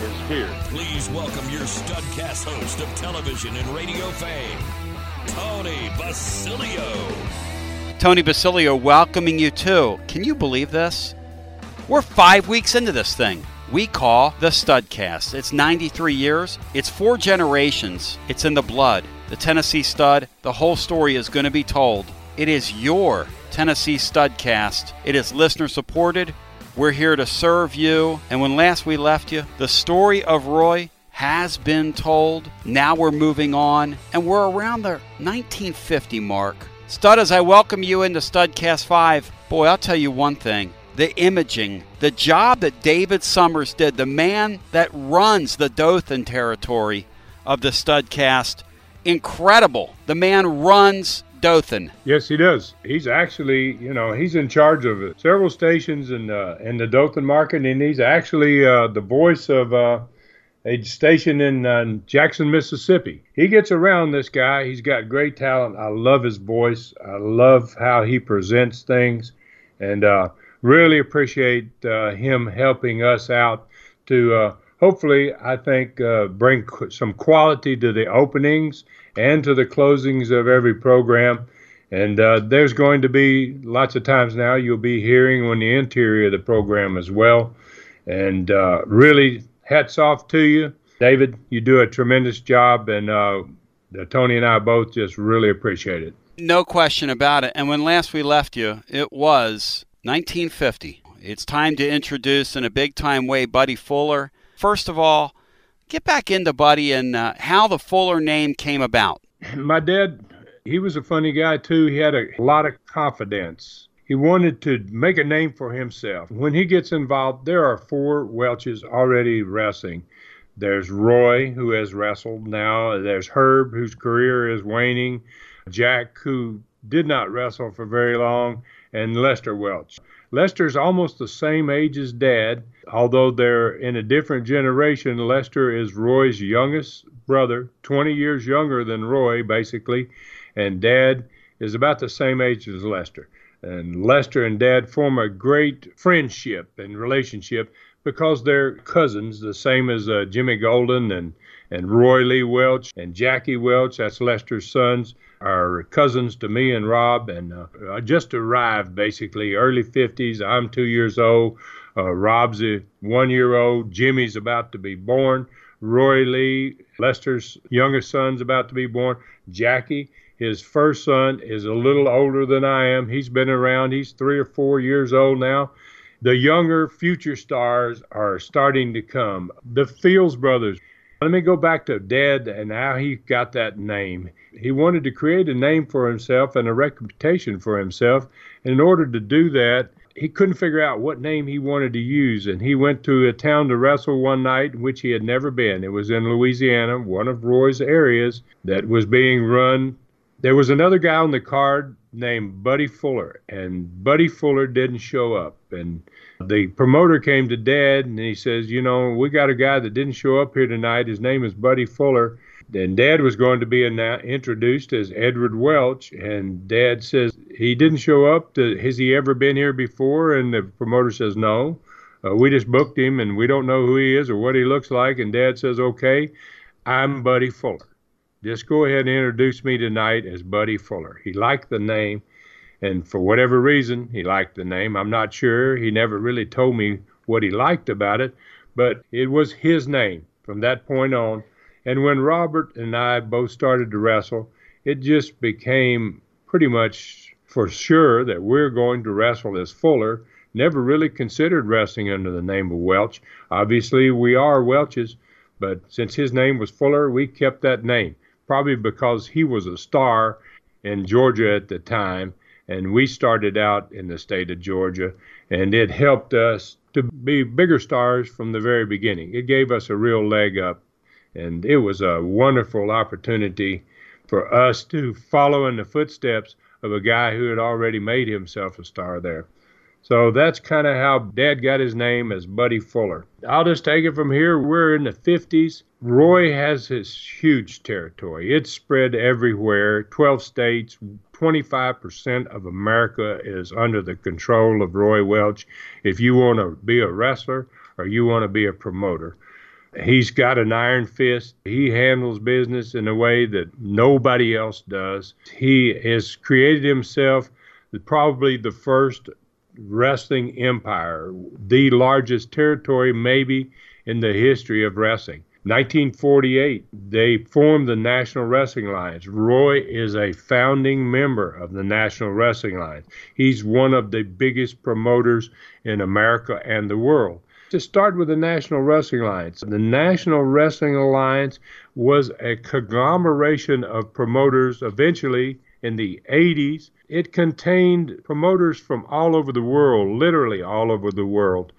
is here. please welcome your Studcast host of television and radio fame, Tony Basilio. Tony Basilio welcoming you too. Can you believe this? We're five weeks into this thing. We call the Studcast. It's 93 years, it's four generations, it's in the blood. The Tennessee Stud, the whole story is going to be told. It is your Tennessee Studcast. It is listener supported. We're here to serve you. And when last we left you, the story of Roy has been told. Now we're moving on, and we're around the 1950 mark. Stud, as I welcome you into Studcast 5, boy, I'll tell you one thing. The imaging, the job that David Summers did, the man that runs the Dothan territory of the Studcast, incredible. The man runs Dothan. Yes, he does. He's actually, you know, he's in charge of several stations in uh, in the Dothan market, and he's actually uh, the voice of uh, a station in uh, Jackson, Mississippi. He gets around this guy. He's got great talent. I love his voice. I love how he presents things, and uh, really appreciate uh, him helping us out to. Hopefully, I think bring qu- some quality to the openings and to the closings of every program. And uh, there's going to be lots of times now you'll be hearing on the interior of the program as well. And uh, really, hats off to you, David. You do a tremendous job, and uh, Tony and I both just really appreciate it. No question about it. And when last we left you, it was 1950. It's time to introduce in a big time way Buddy Fuller. First of all, get back into Buddy and uh, how the Fuller name came about. My dad, he was a funny guy too. He had a lot of confidence. He wanted to make a name for himself. When he gets involved, there are four Welches already wrestling. There's Roy, who has wrestled now. There's Herb, whose career is waning. Jack, who did not wrestle for very long. And Lester Welch. Lester's almost the same age as Dad, although they're in a different generation. Lester is Roy's youngest brother, 20 years younger than Roy, basically, and Dad is about the same age as Lester. And Lester and Dad form a great friendship and relationship because they're cousins, the same as uh, Jimmy Golden and, and Roy Lee Welch and Jackie Welch, that's Lester's sons, are cousins to me and Rob. And uh, just arrived basically early 50s. I'm two years old. Uh, Rob's a one year old. Jimmy's about to be born. Roy Lee, Lester's youngest son's about to be born. Jackie, his first son, is a little older than I am. He's been around. He's three or four years old now. The younger future stars are starting to come. The Fields brothers. Let me go back to Dad and how he got that name. He wanted to create a name for himself and a reputation for himself. And in order to do that, he couldn't figure out what name he wanted to use. And he went to a town to wrestle one night in which he had never been. It was in Louisiana, one of Roy's areas that was being run. There was another guy on the card named Buddy Fuller, and Buddy Fuller didn't show up. And the promoter came to Dad and he says, You know, we got a guy that didn't show up here tonight. His name is Buddy Fuller. And Dad was going to be introduced as Edward Welch. And Dad says, He didn't show up. To, has he ever been here before? And the promoter says, No. Uh, we just booked him and we don't know who he is or what he looks like. And Dad says, Okay, I'm Buddy Fuller. Just go ahead and introduce me tonight as Buddy Fuller. He liked the name. And for whatever reason, he liked the name. I'm not sure. He never really told me what he liked about it. but it was his name from that point on. And when Robert and I both started to wrestle, it just became pretty much for sure that we're going to wrestle as Fuller. Never really considered wrestling under the name of Welch. Obviously, we are Welches, but since his name was Fuller, we kept that name, probably because he was a star in Georgia at the time, and we started out in the state of Georgia, and it helped us to be bigger stars from the very beginning. It gave us a real leg up, and it was a wonderful opportunity for us to follow in the footsteps of a guy who had already made himself a star there. So that's kind of how Dad got his name as Buddy Fuller. I'll just take it from here. We're in the 50s. Roy has his huge territory. It's spread everywhere 12 states, 25% of America is under the control of Roy Welch. If you want to be a wrestler or you want to be a promoter, he's got an iron fist. He handles business in a way that nobody else does. He has created himself probably the first wrestling empire, the largest territory maybe in the history of wrestling. 1948, they formed the National Wrestling Alliance. Roy is a founding member of the National Wrestling Alliance. He's one of the biggest promoters in America and the world. To start with the National Wrestling Alliance, the National Wrestling Alliance was a conglomeration of promoters eventually in the 80s. It contained promoters from all over the world, literally all over the world.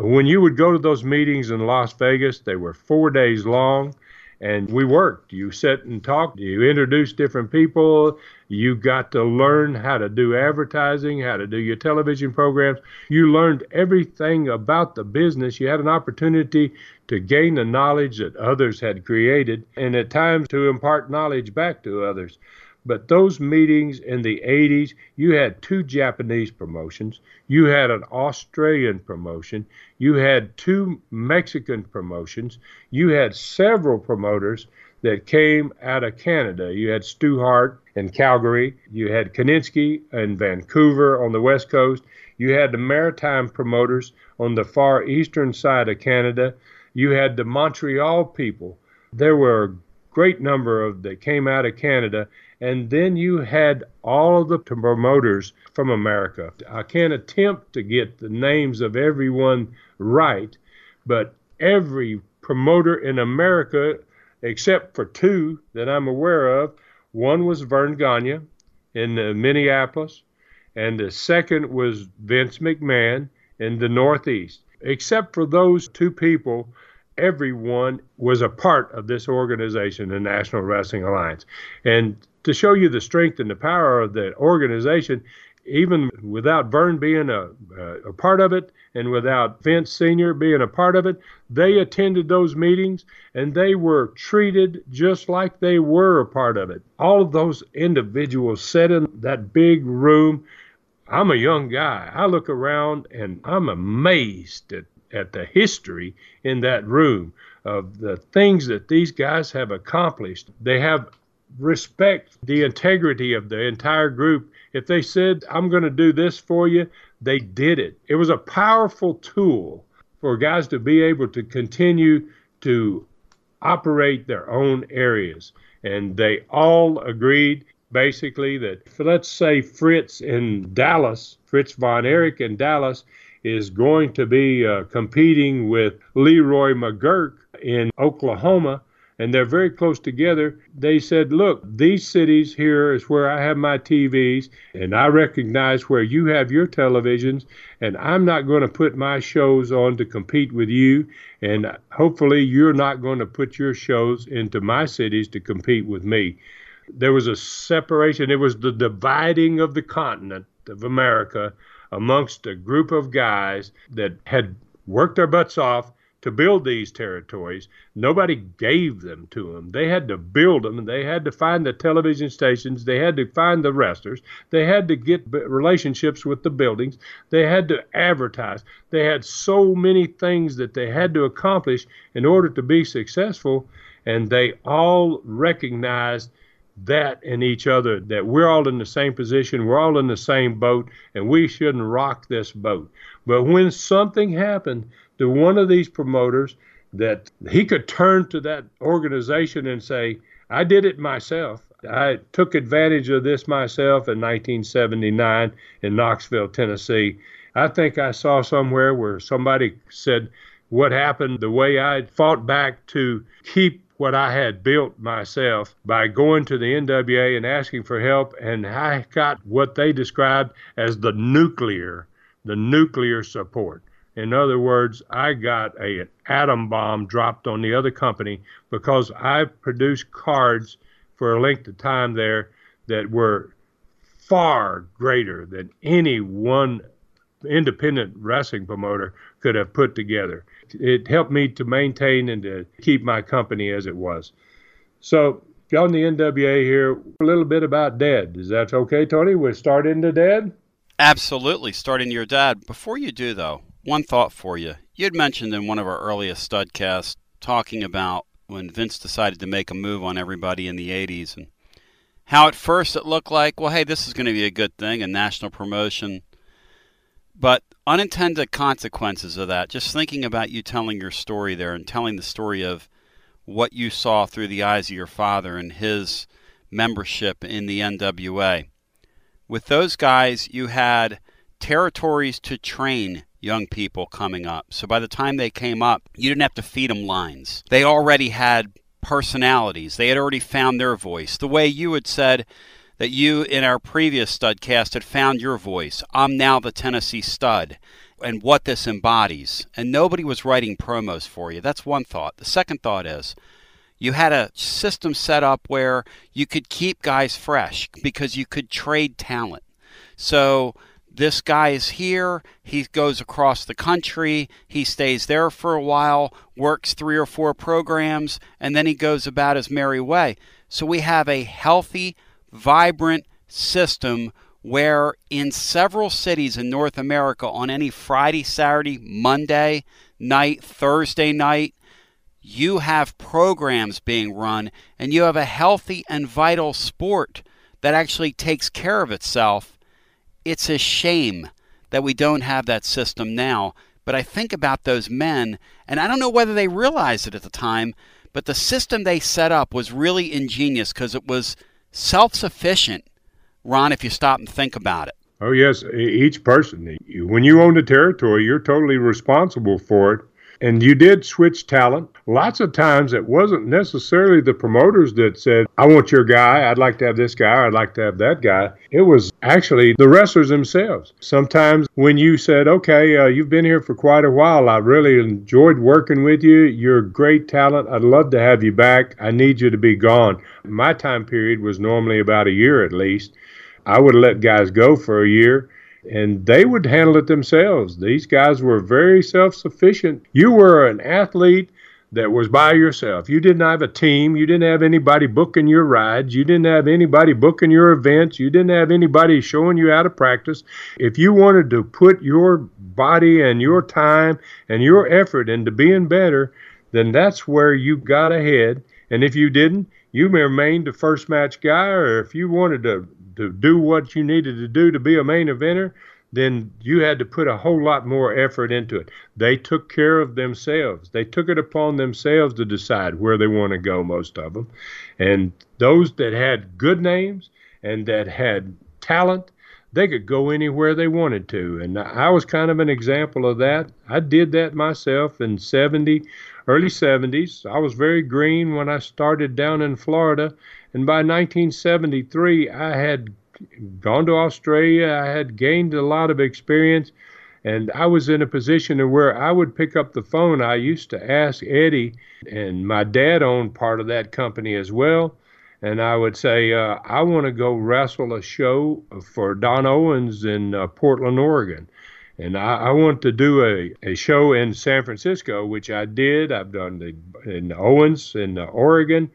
When you would go to those meetings in Las Vegas, they were four days long, and we worked. You sat and talked. You introduced different people. You got to learn how to do advertising, how to do your television programs. You learned everything about the business. You had an opportunity to gain the knowledge that others had created, and at times to impart knowledge back to others. But those meetings in the 80s, you had two Japanese promotions, you had an Australian promotion, you had two Mexican promotions, you had several promoters that came out of Canada. You had Stu Hart in Calgary, you had Kiniski in Vancouver on the West Coast, you had the maritime promoters on the far eastern side of Canada, you had the Montreal people. There were a great number of that came out of Canada and then you had all of the promoters from America. I can't attempt to get the names of everyone right, but every promoter in America, except for two that I'm aware of, one was Verne Gagne in uh, Minneapolis, and the second was Vince McMahon in the Northeast. Except for those two people, everyone was a part of this organization, the National Wrestling Alliance. And to show you the strength and the power of the organization, even without Verne being a, a part of it and without Vince Sr. being a part of it, they attended those meetings and they were treated just like they were a part of it. All of those individuals sat in that big room. I'm a young guy. I look around and I'm amazed at, at the history in that room of the things that these guys have accomplished. They have respect the integrity of the entire group. If they said, I'm going to do this for you, they did it. It was a powerful tool for guys to be able to continue to operate their own areas. And they all agreed basically that, let's say, Fritz in Dallas, Fritz von Erich in Dallas, is going to be uh, competing with Leroy McGuirk in Oklahoma and they're very close together. They said, Look, these cities here is where I have my TVs, and I recognize where you have your televisions, and I'm not going to put my shows on to compete with you, and hopefully you're not going to put your shows into my cities to compete with me. There was a separation, it was the dividing of the continent of America amongst a group of guys that had worked their butts off to build these territories. Nobody gave them to them. They had to build them, and they had to find the television stations. They had to find the wrestlers. They had to get relationships with the buildings. They had to advertise. They had so many things that they had to accomplish in order to be successful, and they all recognized that in each other that we're all in the same position, we're all in the same boat, and we shouldn't rock this boat. But when something happened to one of these promoters, that he could turn to that organization and say, I did it myself. I took advantage of this myself in 1979 in Knoxville, Tennessee. I think I saw somewhere where somebody said what happened, the way I fought back to keep what I had built myself by going to the NWA and asking for help, and I got what they described as the nuclear, the nuclear support. In other words, I got a, an atom bomb dropped on the other company because I produced cards for a length of time there that were far greater than any one independent wrestling promoter could have put together. It helped me to maintain and to keep my company as it was. So, on the NWA here, a little bit about Dad. Is that okay, Tony? We'll start into Dad? Absolutely. Starting your dad. Before you do, though, one thought for you. You had mentioned in one of our earliest studcasts talking about when Vince decided to make a move on everybody in the 80s and how at first it looked like, well, hey, this is going to be a good thing, a national promotion. But unintended consequences of that, just thinking about you telling your story there and telling the story of what you saw through the eyes of your father and his membership in the NWA. With those guys, you had territories to train young people coming up. So by the time they came up, you didn't have to feed them lines. They already had personalities. They had already found their voice. The way you had said that you in our previous studcast had found your voice. I'm now the Tennessee stud and what this embodies. And nobody was writing promos for you. That's one thought. The second thought is you had a system set up where you could keep guys fresh because you could trade talent. So this guy is here, he goes across the country, he stays there for a while, works three or four programs, and then he goes about his merry way. So we have a healthy, vibrant system where in several cities in North America on any Friday, Saturday, Monday night, Thursday night, you have programs being run and you have a healthy and vital sport that actually takes care of itself it's a shame that we don't have that system now. But I think about those men, and I don't know whether they realized it at the time, but the system they set up was really ingenious because it was self sufficient. Ron, if you stop and think about it. Oh, yes. Each person, when you own the territory, you're totally responsible for it and you did switch talent. Lots of times it wasn't necessarily the promoters that said, I want your guy, I'd like to have this guy, I'd like to have that guy. It was actually the wrestlers themselves. Sometimes when you said, okay, uh, you've been here for quite a while, I really enjoyed working with you, you're great talent, I'd love to have you back, I need you to be gone. My time period was normally about a year at least. I would let guys go for a year and they would handle it themselves. These guys were very self sufficient. You were an athlete that was by yourself. You didn't have a team. You didn't have anybody booking your rides. You didn't have anybody booking your events. You didn't have anybody showing you how to practice. If you wanted to put your body and your time and your effort into being better, then that's where you got ahead. And if you didn't, you remained the first match guy, or if you wanted to to do what you needed to do to be a main eventer, then you had to put a whole lot more effort into it. They took care of themselves. They took it upon themselves to decide where they want to go, most of them. And those that had good names and that had talent, they could go anywhere they wanted to. And I was kind of an example of that. I did that myself in 70, early 70s. I was very green when I started down in Florida and by 1973, I had gone to Australia. I had gained a lot of experience, and I was in a position where I would pick up the phone. I used to ask Eddie, and my dad owned part of that company as well. And I would say, uh, I want to go wrestle a show for Don Owens in uh, Portland, Oregon. And I, I, want to do a, a show in San Francisco, which I did. I've done the in Owens in uh, Oregon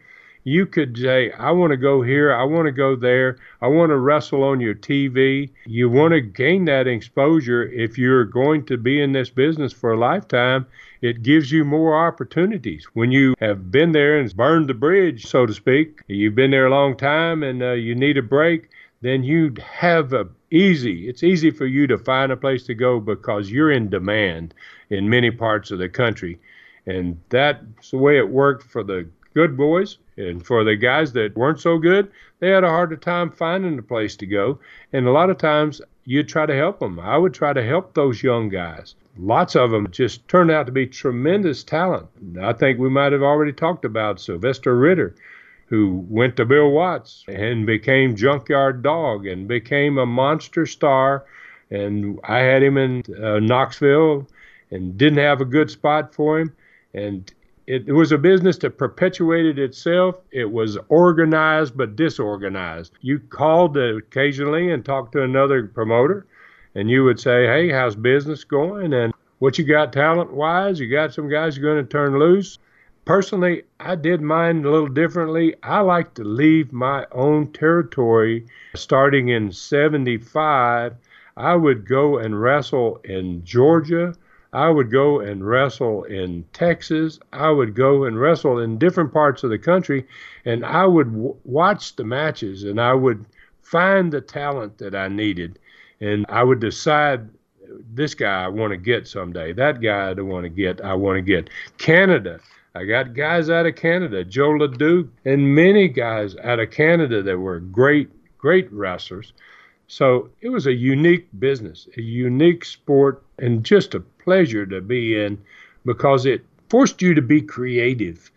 you could say, I want to go here, I want to go there, I want to wrestle on your TV. You want to gain that exposure if you're going to be in this business for a lifetime. It gives you more opportunities. When you have been there and burned the bridge, so to speak, you've been there a long time and uh, you need a break, then you have a easy. It's easy for you to find a place to go because you're in demand in many parts of the country. And that's the way it worked for the good boys. And for the guys that weren't so good, they had a harder time finding a place to go. And a lot of times you'd try to help them. I would try to help those young guys. Lots of them just turned out to be tremendous talent. I think we might have already talked about Sylvester Ritter, who went to Bill Watts and became Junkyard Dog and became a monster star. And I had him in uh, Knoxville and didn't have a good spot for him. And it, it, was a business that perpetuated itself. It was organized but disorganized. You called occasionally and talked to another promoter, and you would say, "Hey, how's business going?" And what you got talent wise? You got some guys you're going to turn loose. Personally, I did mine a little differently. I like to leave my own territory. Starting in '75, I would go and wrestle in Georgia I would go and wrestle in Texas. I would go and wrestle in different parts of the country, and I would w- watch the matches and I would find the talent that I needed, and I would decide this guy I want to get someday. That guy I want to get. I want to get Canada. I got guys out of Canada, Joe LeDuc, and many guys out of Canada that were great, great wrestlers. So it was a unique business, a unique sport, and just a pleasure to be in because it forced you to be creative.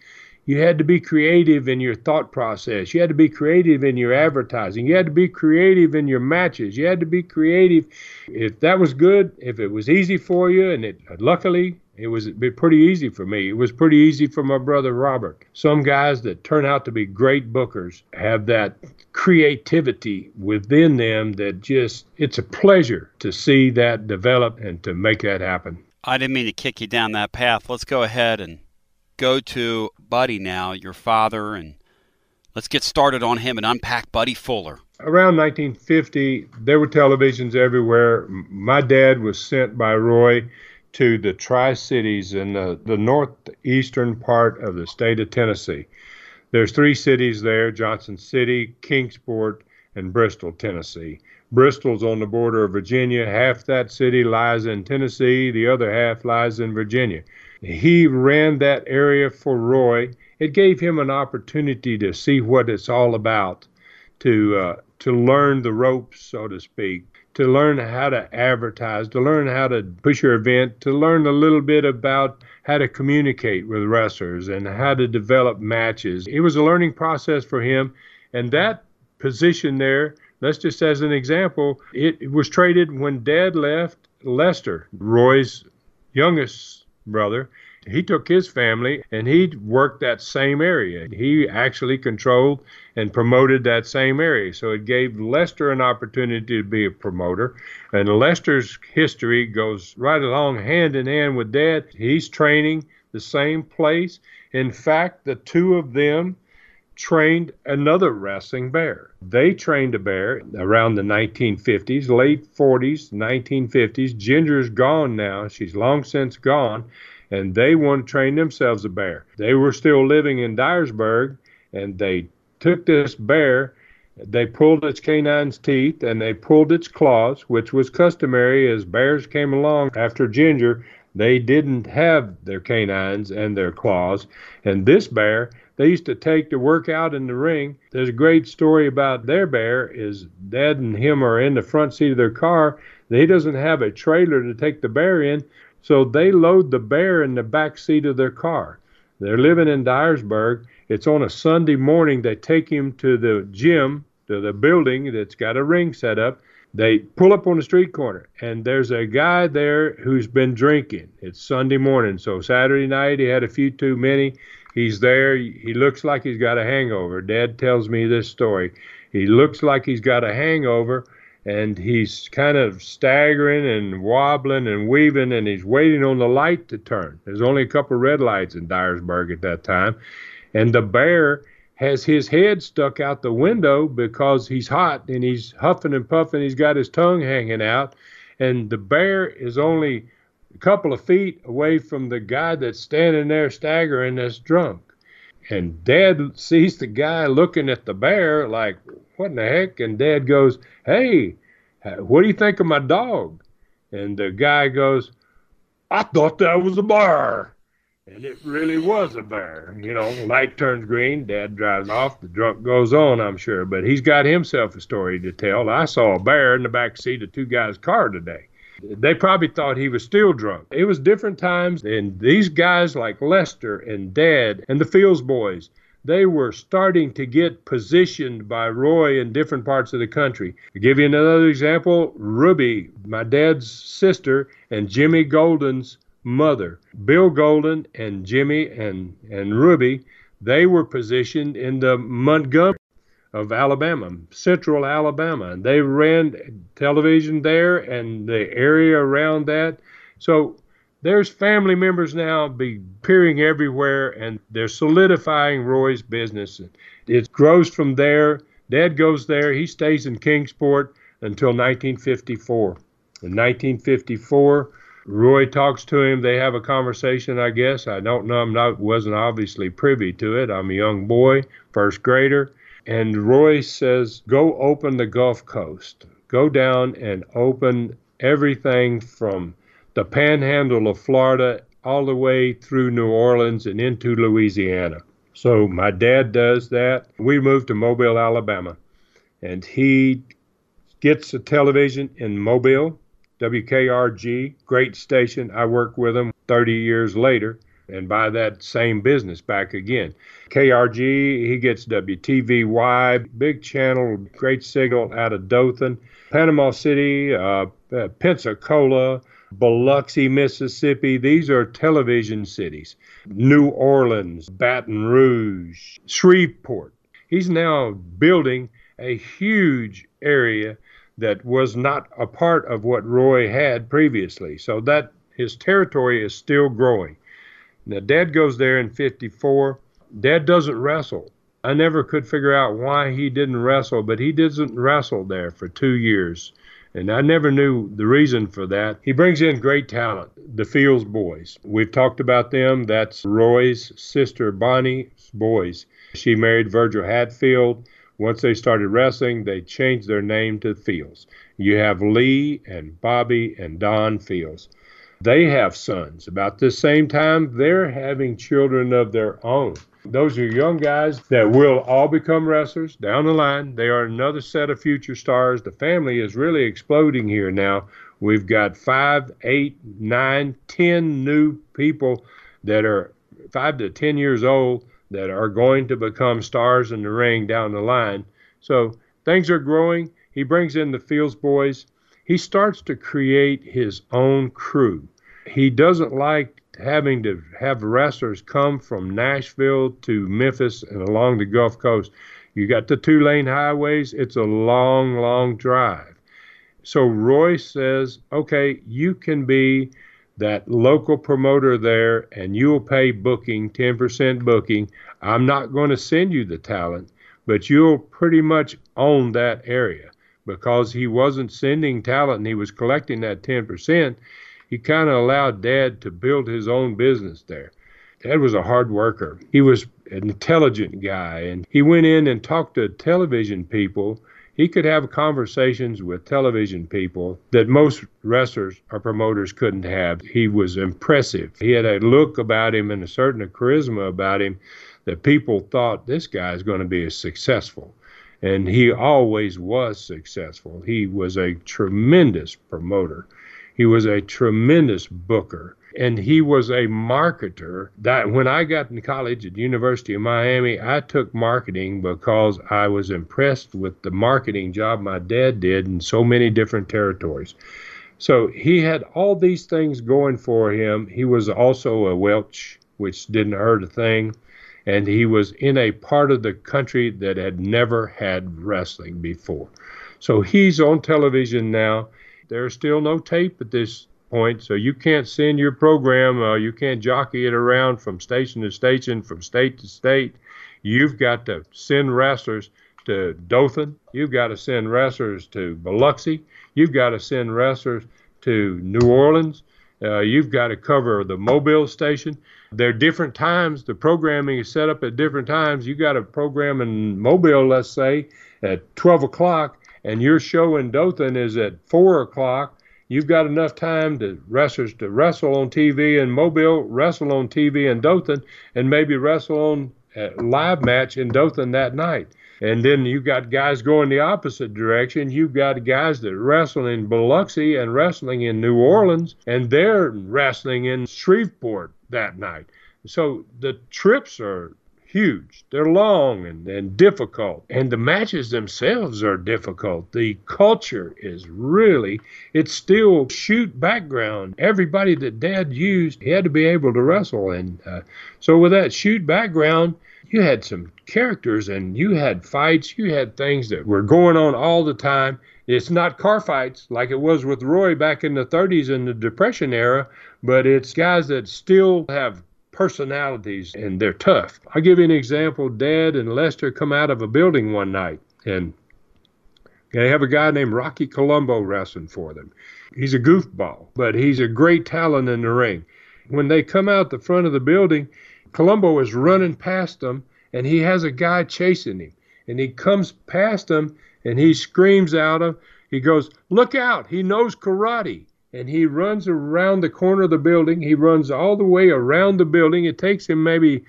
You had to be creative in your thought process. You had to be creative in your advertising. You had to be creative in your matches. You had to be creative. If that was good, if it was easy for you, and it luckily it was pretty easy for me. It was pretty easy for my brother Robert. Some guys that turn out to be great bookers have that creativity within them that just, it's a pleasure to see that develop and to make that happen. I didn't mean to kick you down that path. Let's go ahead and go to Buddy now, your father, and let's get started on him and unpack Buddy Fuller. Around 1950, there were televisions everywhere. My dad was sent by Roy to the Tri Cities in the, the northeastern part of the state of Tennessee. There's three cities there Johnson City, Kingsport, and Bristol, Tennessee. Bristol's on the border of Virginia. Half that city lies in Tennessee, the other half lies in Virginia. He ran that area for Roy. It gave him an opportunity to see what it's all about, to uh, to learn the ropes, so to speak, to learn how to advertise, to learn how to push your event, to learn a little bit about how to communicate with wrestlers and how to develop matches. It was a learning process for him. And that position there, let's just as an example, it, was traded when Dad left Lester, Roy's youngest brother he took his family and he worked that same area. He actually controlled and promoted that same area. So it gave Lester an opportunity to be a promoter. And Lester's history goes right along hand in hand with Dad. He's training the same place. In fact, the two of them trained another wrestling bear. They trained a bear around the 1950s, late 40s, 1950s. Ginger's gone now. She's long since gone and they want to train themselves a bear. They were still living in Dyersburg, and they took this bear. They pulled its canine's teeth and they pulled its claws, which was customary as bears came along after Ginger. They didn't have their canines and their claws. And this bear, they used to take to work out in the ring. There's a great story about their bear is Dad and him are in the front seat of their car. He doesn't have a trailer to take the bear in, so they load the bear in the back seat of their car. They're living in Dyersburg. It's on a Sunday morning. They take him to the gym, to the building that's got a ring set up. They pull up on the street corner, and there's a guy there who's been drinking. It's Sunday morning, so Saturday night he had a few too many. He's there. He looks like he's got a hangover. Dad tells me this story. He looks like he's got a hangover and he's kind of staggering and wobbling and weaving, and he's waiting on the light to turn. There's only a couple of red lights in Dyersburg at that time, and the bear has his head stuck out the window because he's hot and he's huffing and puffing. He's got his tongue hanging out, and the bear is only a couple of feet away from the guy that's standing there staggering that's drunk. And Dad sees the guy looking at the bear like, what in the heck? And Dad goes, hey, what do you think of my dog? And the guy goes, I thought that was a bear. And it really was a bear. You know, light turns green, dad drives off, the drunk goes on, I'm sure. But he's got himself a story to tell. I saw a bear in the back seat of two guys' car today. They probably thought he was still drunk. It was different times, and these guys like Lester and Dad and the Fields boys, they were starting to get positioned by Roy in different parts of the country. To give you another example, Ruby, my dad's sister, and Jimmy Golden's mother. Bill Golden and Jimmy and, and Ruby, they were positioned in the Montgomery of Alabama, central Alabama. And they ran television there and the area around that. So there's family members now be peering everywhere and they're solidifying Roy's business. It grows from there. Dad goes there. He stays in Kingsport until 1954. In 1954, Roy talks to him. They have a conversation, I guess. I don't know. I'm not wasn't obviously privy to it. I'm a young boy, first grader, and Roy says, "Go open the Gulf Coast. Go down and open everything from the Panhandle of Florida all the way through New Orleans and into Louisiana." So my dad does that. We moved to Mobile, Alabama, and he gets a television in Mobile WKRG, great station. I work with him 30 years later and buy that same business back again. KRG, he gets WTVY, big channel, great signal out of Dothan. Panama City, uh, uh, Pensacola, Biloxi, Mississippi. These are television cities. New Orleans, Baton Rouge, Shreveport. He's now building a huge area that was not a part of what Roy had previously. So that his territory is still growing. Now, Dad goes there in 54. Dad doesn't wrestle. I never could figure out why he didn't wrestle, but he didn't wrestle there for two years. And I never knew the reason for that. He brings in great talent, the Fields boys. We've talked about them. That's Roy's sister Bonnie's boys. She married Virgil Hatfield. Once they started wrestling, they changed their name to Fields. You have Lee and Bobby and Don Fields. They have sons. About the same time, they're having children of their own. Those are young guys that will all become wrestlers down the line. They are another set of future stars. The family is really exploding here now. We've got five, eight, nine, ten new people that are five to ten years old that are going to become stars in the ring down the line. So things are growing. He brings in the Fields boys. He starts to create his own crew. He doesn't like having to have wrestlers come from Nashville to Memphis and along the Gulf Coast. You got the two lane highways, it's a long, long drive. So Roy says, okay, you can be that local promoter there and you'll pay booking 10% booking. I'm not going to send you the talent, but you'll pretty much own that area because he wasn't sending talent and he was collecting that 10%. He kind of allowed dad to build his own business there. Dad was a hard worker. He was an intelligent guy and he went in and talked to television people he could have conversations with television people that most wrestlers or promoters couldn't have. He was impressive. He had a look about him and a certain charisma about him that people thought this guy is going to be successful. And he always was successful. He was a tremendous promoter. He was a tremendous booker and he was a marketer that when i got in college at the university of miami i took marketing because i was impressed with the marketing job my dad did in so many different territories. So he had all these things going for him. He was also a welch which didn't hurt a thing and he was in a part of the country that had never had wrestling before. So he's on television now there's still no tape at this point. So you can't send your program, uh, you can't jockey it around from station to station, from state to state. You've got to send wrestlers to Dothan. You've got to send wrestlers to Biloxi. You've got to send wrestlers to New Orleans. Uh, you've got to cover the Mobile station. There are different times. The programming is set up at different times. You've got a program in Mobile, let's say, at 12 o'clock, and your show in Dothan is at 4 o'clock. You've got enough time to wrestlers to wrestle on TV in Mobile, wrestle on TV in Dothan, and maybe wrestle on a live match in Dothan that night. And then you've got guys going the opposite direction. You've got guys that wrestle in Biloxi and wrestling in New Orleans, and they're wrestling in Shreveport that night. So the trips are huge. They're long and, and difficult. And the matches themselves are difficult. The culture is really, it's still shoot background. Everybody that dad used, he had to be able to wrestle. And uh, so with that shoot background, you had some characters and you had fights, you had things that were going on all the time. It's not car fights like it was with Roy back in the 30s in the Depression era, but it's guys that still have personalities and they're tough. I'll give you an example. Dad and Lester come out of a building one night and they have a guy named Rocky Colombo wrestling for them. He's a goofball, but he's a great talent in the ring. When they come out the front of the building, Colombo is running past them, and he has a guy chasing him. And he comes past him, and he screams out him. He goes, "Look out! He knows karate!" And he runs around the corner of the building. He runs all the way around the building. It takes him maybe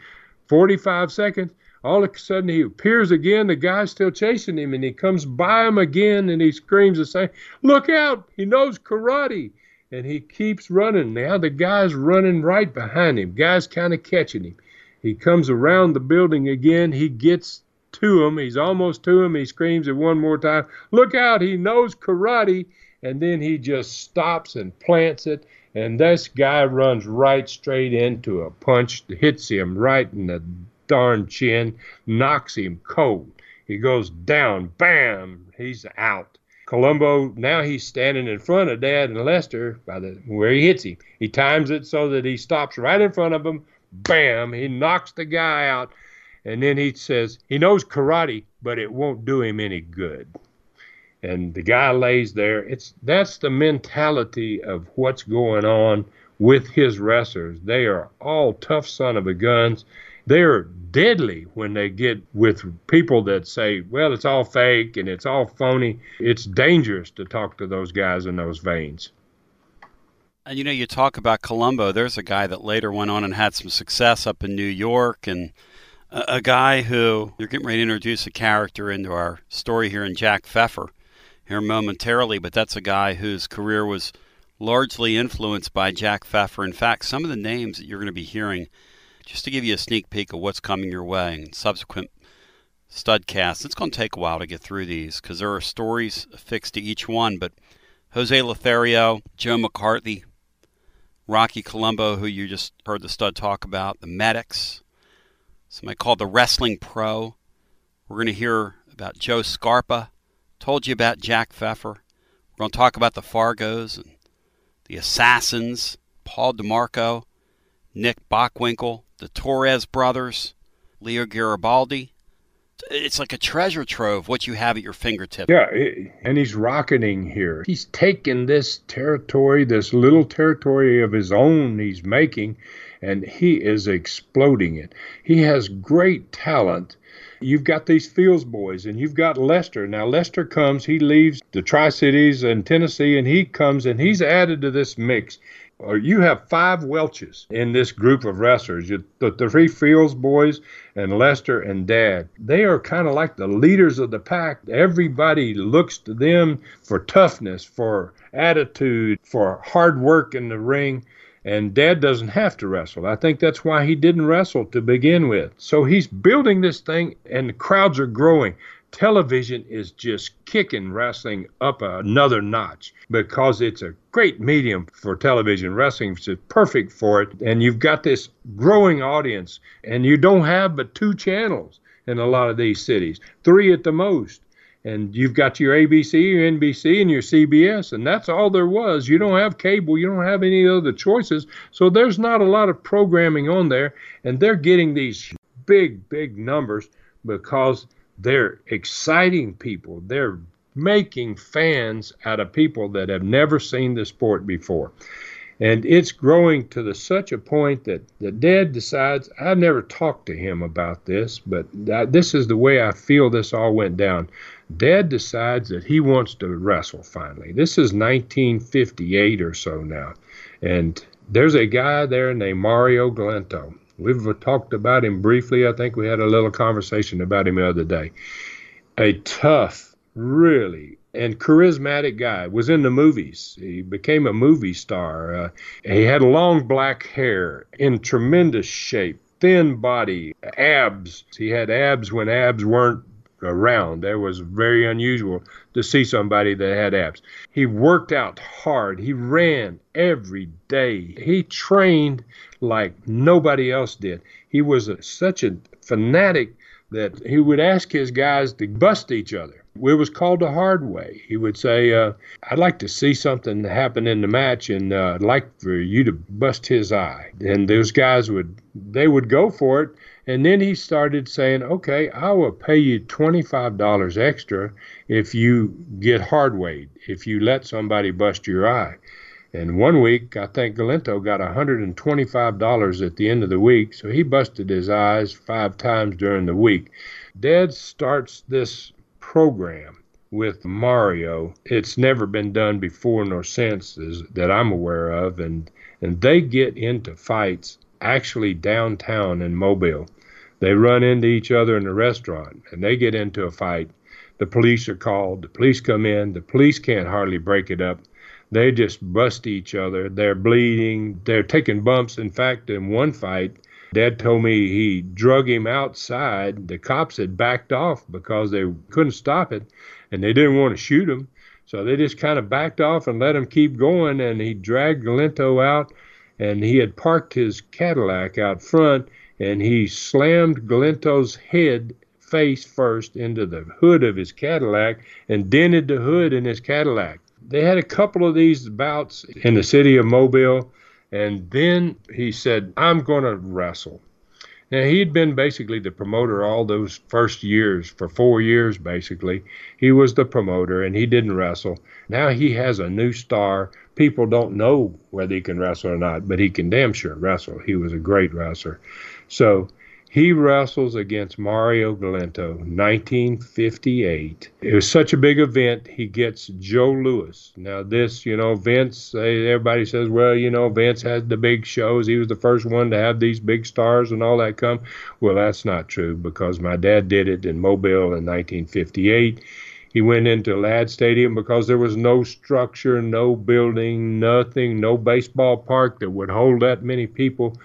45 seconds. All of a sudden, he appears again. The guy's still chasing him, and he comes by him again, and he screams and says, "Look out! He knows karate!" and he keeps running. Now the guy's running right behind him. Guy's kind of catching him. He comes around the building again. He gets to him. He's almost to him. He screams it one more time. Look out! He knows karate. And then he just stops and plants it. And this guy runs right straight into a punch, hits him right in the darn chin, knocks him cold. He goes down, bam, he's out. Colombo now he's standing in front of Dad and Lester by the where he hits him. He times it so that he stops right in front of him. Bam! He knocks the guy out, and then he says he knows karate, but it won't do him any good. And the guy lays there. It's that's the mentality of what's going on with his wrestlers. They are all tough son of a guns. They're deadly when they get with people that say, well, it's all fake and it's all phony. It's dangerous to talk to those guys in those veins. And you know, you talk about Colombo. There's a guy that later went on and had some success up in New York, and a, a guy who you're getting ready to introduce a character into our story here in Jack Pfeffer here momentarily, but that's a guy whose career was largely influenced by Jack Pfeffer. In fact, some of the names that you're going to be hearing just to give you a sneak peek of what's coming your way in subsequent studcasts. It's going to take a while to get through these because there are stories affixed to each one. But Jose Lothario, Joe McCarthy, Rocky Colombo, who you just heard the stud talk about, the Medics, somebody called the Wrestling Pro. We're going to hear about Joe Scarpa. Told you about Jack Pfeffer. We're going to talk about the Fargos and the Assassins, Paul DeMarco, Nick Bockwinkel, the Torres brothers, Leo Garibaldi. It's like a treasure trove what you have at your fingertips. Yeah, and he's rocketing here. He's taken this territory, this little territory of his own he's making, and he is exploding it. He has great talent. You've got these Fields boys, and you've got Lester. Now, Lester comes, he leaves the Tri Cities and Tennessee, and he comes and he's added to this mix uh, you have five Welches in this group of wrestlers. You, the, the three Fields boys and Lester and Dad. They are kind of like the leaders of the pack. Everybody looks to them for toughness, for attitude, for hard work in the ring. And Dad doesn't have to wrestle. I think that's why he didn't wrestle to begin with. So he's building this thing, and the crowds are growing television is just kicking wrestling up another notch because it's a great medium for television. Wrestling is perfect for it. And you've got this growing audience, and you don't have but two channels in a lot of these cities, three at the most. And you've got your ABC, your NBC, and your CBS, and that's all there was. You don't have cable, you don't have any other choices. So there's not a lot of programming on there, and they're getting these big, big numbers because they're exciting people. They're making fans out of people that have never seen the sport before. And it's growing to the, such a point that, that Dad decides, I've never talked to him about this, but that, this is the way I feel this all went down. Dad decides that he wants to wrestle finally. This is 1958 or so now. And there's a guy there named Mario Galento. We've talked about him briefly. I think we had a little conversation about him the other day. A tough, really and charismatic guy. Was in the movies. He became a movie star. Uh, he had long black hair, in tremendous shape, thin body, abs. He had abs when abs weren't around. That was very unusual to see somebody that had abs. He worked out hard. He ran every day. He trained like nobody else did. He was a, such a fanatic that he would ask his guys to bust each other. It was called the hard way. He would say, uh, I'd like to see something happen in the match, and uh, I'd like for you to bust his eye. And those guys would, they would go for it. And then he started saying, okay, I will pay you $25 extra if you get hard weighed, if you let somebody bust your eye. And one week, I think Galento got $125 at the end of the week, so he busted his eyes five times during the week. Dad starts this program with Mario. It's never been done before nor since that I'm aware of, and and they get into fights actually downtown in Mobile. They run into each other in a restaurant and they get into a fight. The police are called. The police come in. The police can't hardly break it up. They just bust each other. They're bleeding. They're taking bumps. In fact, in one fight, Dad told me he drug him outside. The cops had backed off because they couldn't stop it and they didn't want to shoot him. So they just kind of backed off and let him keep going. And he dragged Galento out and he had parked his Cadillac out front and he slammed Galento's head face first into the hood of his Cadillac and dented the hood in his Cadillac. They had a couple of these bouts in the city of Mobile and then he said, I'm going to wrestle. Now, he'd been basically the promoter all those first years, for four years basically. He was the promoter and he didn't wrestle. Now he has a new star. People don't know whether he can wrestle or not, but he can damn sure wrestle. He was a great wrestler. So he wrestles against Mario Galento, 1958. It was such a big event. He gets Joe Louis. Now, this, you know, Vince, eh, everybody says, well, you know, Vince had the big shows. He was the first one to have these big stars and all that come. Well, that's not true because my dad did it in Mobile in 1958. He went into Ladd Stadium because there was no structure, no building, nothing, no baseball park that would hold that many people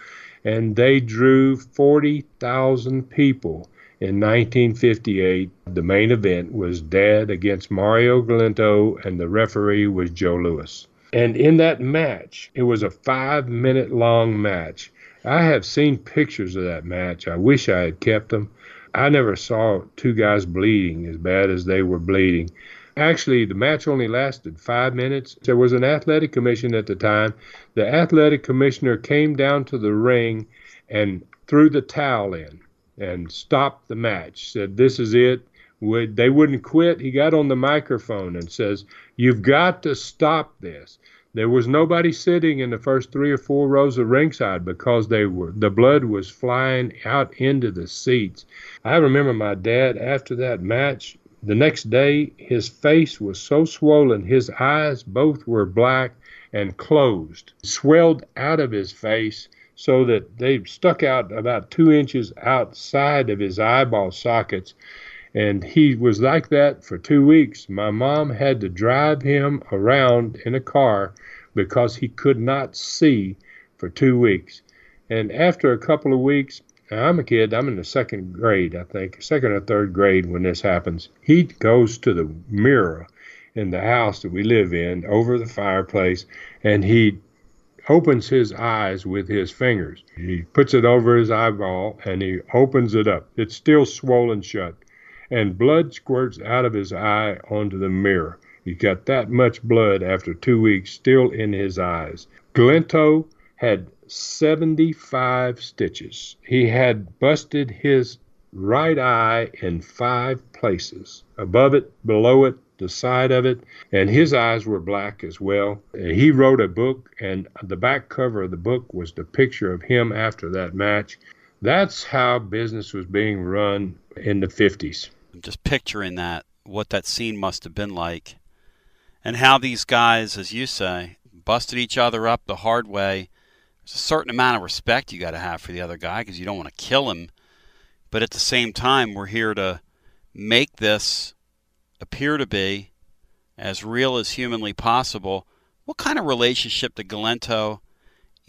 and they drew 40,000 people. In 1958, the main event was Dad against Mario Galento, and the referee was Joe Louis. And in that match, it was a five minute long match. I have seen pictures of that match. I wish I had kept them. I never saw two guys bleeding as bad as they were bleeding. Actually, the match only lasted five minutes. There was an athletic commission at the time. The athletic commissioner came down to the ring and threw the towel in and stopped the match. Said, "This is it." Would they wouldn't quit? He got on the microphone and says, "You've got to stop this." There was nobody sitting in the first three or four rows of ringside because they were the blood was flying out into the seats. I remember my dad after that match the next day, his face was so swollen, his eyes both were black and closed, swelled out of his face so that they stuck out about two inches outside of his eyeball sockets. And he was like that for two weeks. My mom had to drive him around in a car because he could not see for two weeks. And after a couple of weeks, I'm a kid, I'm in the second grade, I think, second or third grade when this happens. He goes to the mirror in the house that we live in over the fireplace and he opens his eyes with his fingers. He puts it over his eyeball and he opens it up. It's still swollen shut and blood squirts out of his eye onto the mirror. He's got that much blood after two weeks still in his eyes. Galento had 75 stitches. He had busted his right eye in five places above it, below it, the side of it, and his eyes were black as well. He wrote a book, and the back cover of the book was the picture of him after that match. That's how business was being run in the 50s. I'm just picturing that, what that scene must have been like, and how these guys, as you say, busted each other up the hard way. There's a certain amount of respect you got to have for the other guy because you don't want to kill him. But at the same time, we're here to make this appear to be as real as humanly possible. What kind of relationship did Galento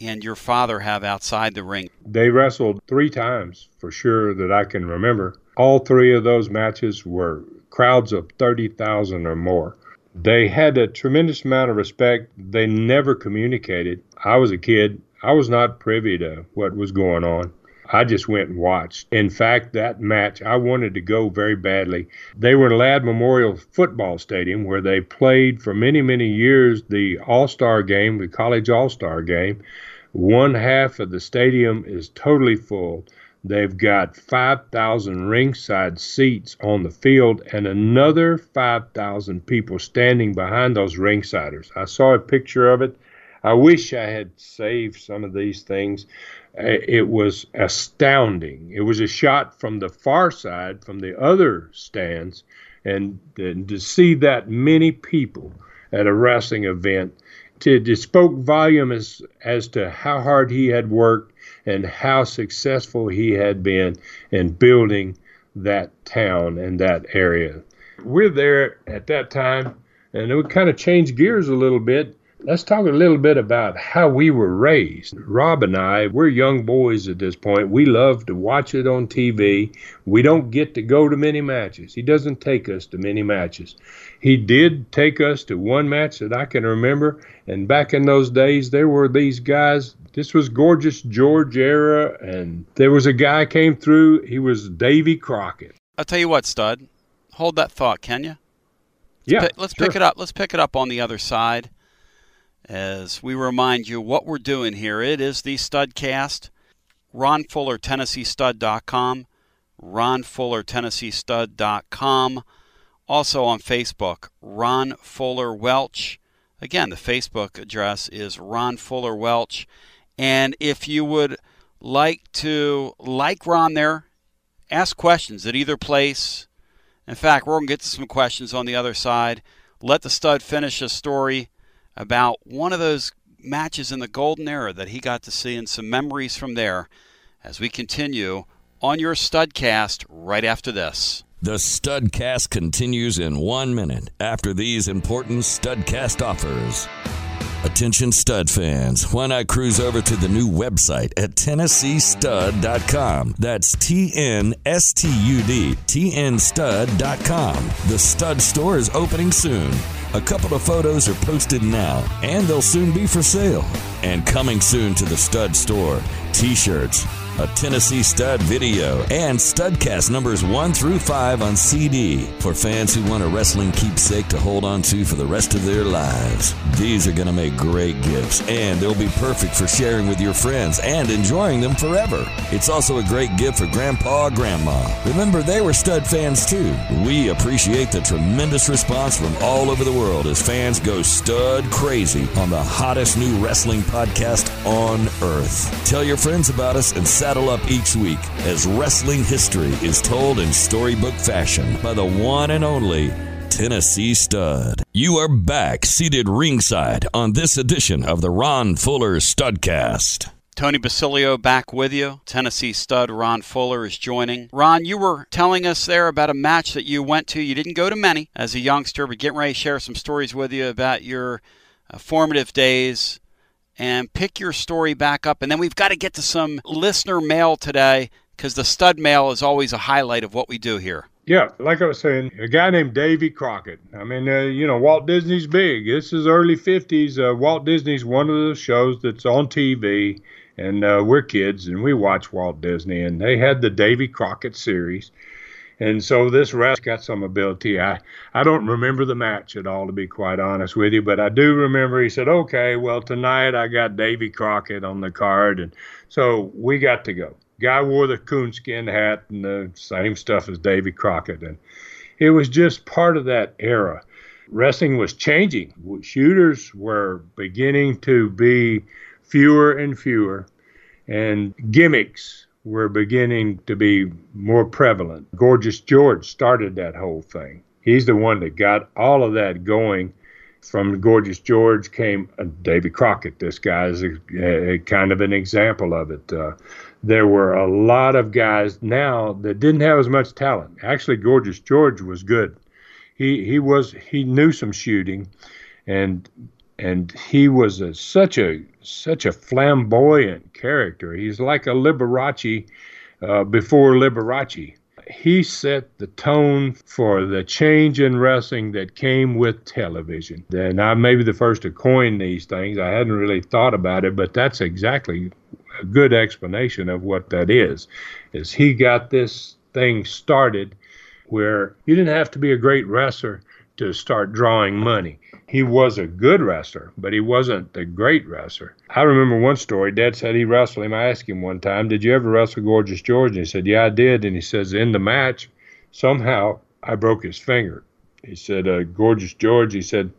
and your father have outside the ring? They wrestled three times for sure that I can remember. All three of those matches were crowds of 30,000 or more. They had a tremendous amount of respect. They never communicated. I was a kid. I was not privy to what was going on. I just went and watched. In fact, that match, I wanted to go very badly. They were in Ladd Memorial Football Stadium where they played for many, many years the All Star game, the college All Star game. One half of the stadium is totally full. They've got 5,000 ringside seats on the field and another 5,000 people standing behind those ringsiders. I saw a picture of it. I wish I had saved some of these things uh, it was astounding. It was a shot from the far side, from the other stands, and, and to see that many people at a wrestling event, to, it spoke volume as as to how hard he had worked and how successful he had been in building that town and that area. We're there at that time, and it would kind of change gears a little bit Let's talk a little bit about how we were raised. Rob and I, we're young boys at this point. We love to watch it on TV. We don't get to go to many matches. He doesn't take us to many matches. He did take us to one match that I can remember. And back in those days, there were these guys. This was Gorgeous George era. And there was a guy came through. He was Davy Crockett. I'll tell you what, Stud. Hold that thought, can you? Let's yeah. Pick, let's sure. pick it up. Let's pick it up on the other side as we remind you what we're doing here. It is the Studcast. Ron Fuller, TennesseeStud.com. Ron Fuller, TennesseeStud.com. Also on Facebook, Ron Fuller Welch. Again, the Facebook address is Ron Fuller Welch. And if you would like to like Ron there, ask questions at either place. In fact, we're going to get to some questions on the other side. Let the stud finish his story about one of those matches in the golden era that he got to see and some memories from there as we continue on your Studcast right after this. The Studcast continues in one minute after these important Studcast offers. Attention stud fans, why not cruise over to the new website at TennesseeStud.com? That's T N S T U D, TNStud.com. The stud store is opening soon. A couple of photos are posted now, and they'll soon be for sale. And coming soon to the stud store t shirts, a Tennessee Stud video, and Studcast numbers 1 through 5 on CD for fans who want a wrestling keepsake to hold on to for the rest of their lives. These are going to make great gifts, and they'll be perfect for sharing with your friends and enjoying them forever. It's also a great gift for Grandpa Grandma. Remember, they were stud fans too. We appreciate the tremendous response from all over the world as fans go stud crazy on the hottest new wrestling podcast on earth. Tell your friends about us and saddle up each week as wrestling history is told in storybook fashion by the one and only Tennessee Stud. You are back, seated ringside on this edition of the Ron Fuller Studcast. Tony Basilio back with you. Tennessee stud Ron Fuller is joining. Ron, you were telling us there about a match that you went to. You didn't go to many as a youngster, but getting ready to share some stories with you about your uh, formative days and pick your story back up. And then we've got to get to some listener mail today because the stud mail is always a highlight of what we do here. Yeah, like I was saying, a guy named Davy Crockett. I mean, uh, you know, Walt Disney's big. This is early 50s. Uh, Walt Disney's one of the shows that's on TV, and uh, we're kids and we watch Walt Disney. And they had the Davy Crockett series. And so this rest got some ability. I, I don't remember the match at all, to be quite honest with you, but I do remember he said, okay, well, tonight I got Davy Crockett on the card. And so we got to go. Guy wore the coonskin hat and the same stuff as Davy Crockett. And it was just part of that era. Wrestling was changing. Shooters were beginning to be fewer and fewer, and gimmicks were beginning to be more prevalent. Gorgeous George started that whole thing. He's the one that got all of that going. From Gorgeous George came uh, Davy Crockett. This guy is a, a, kind of an example of it. Uh, there were a lot of guys now that didn't have as much talent. Actually, Gorgeous George was good. He he was he knew some shooting, and and he was a, such a such a flamboyant character. He's like a Liberace uh, before Liberace. He set the tone for the change in wrestling that came with television. And I may be the first to coin these things. I hadn't really thought about it, but that's exactly a good explanation of what that is. Is he got this thing started where you didn't have to be a great wrestler to start drawing money. He was a good wrestler, but he wasn't the great wrestler. I remember one story. Dad said he wrestled him. I asked him one time, "Did you ever wrestle Gorgeous George?" And he said, "Yeah, I did." And he says, "In the match, somehow I broke his finger." He said, uh, "Gorgeous George." He said,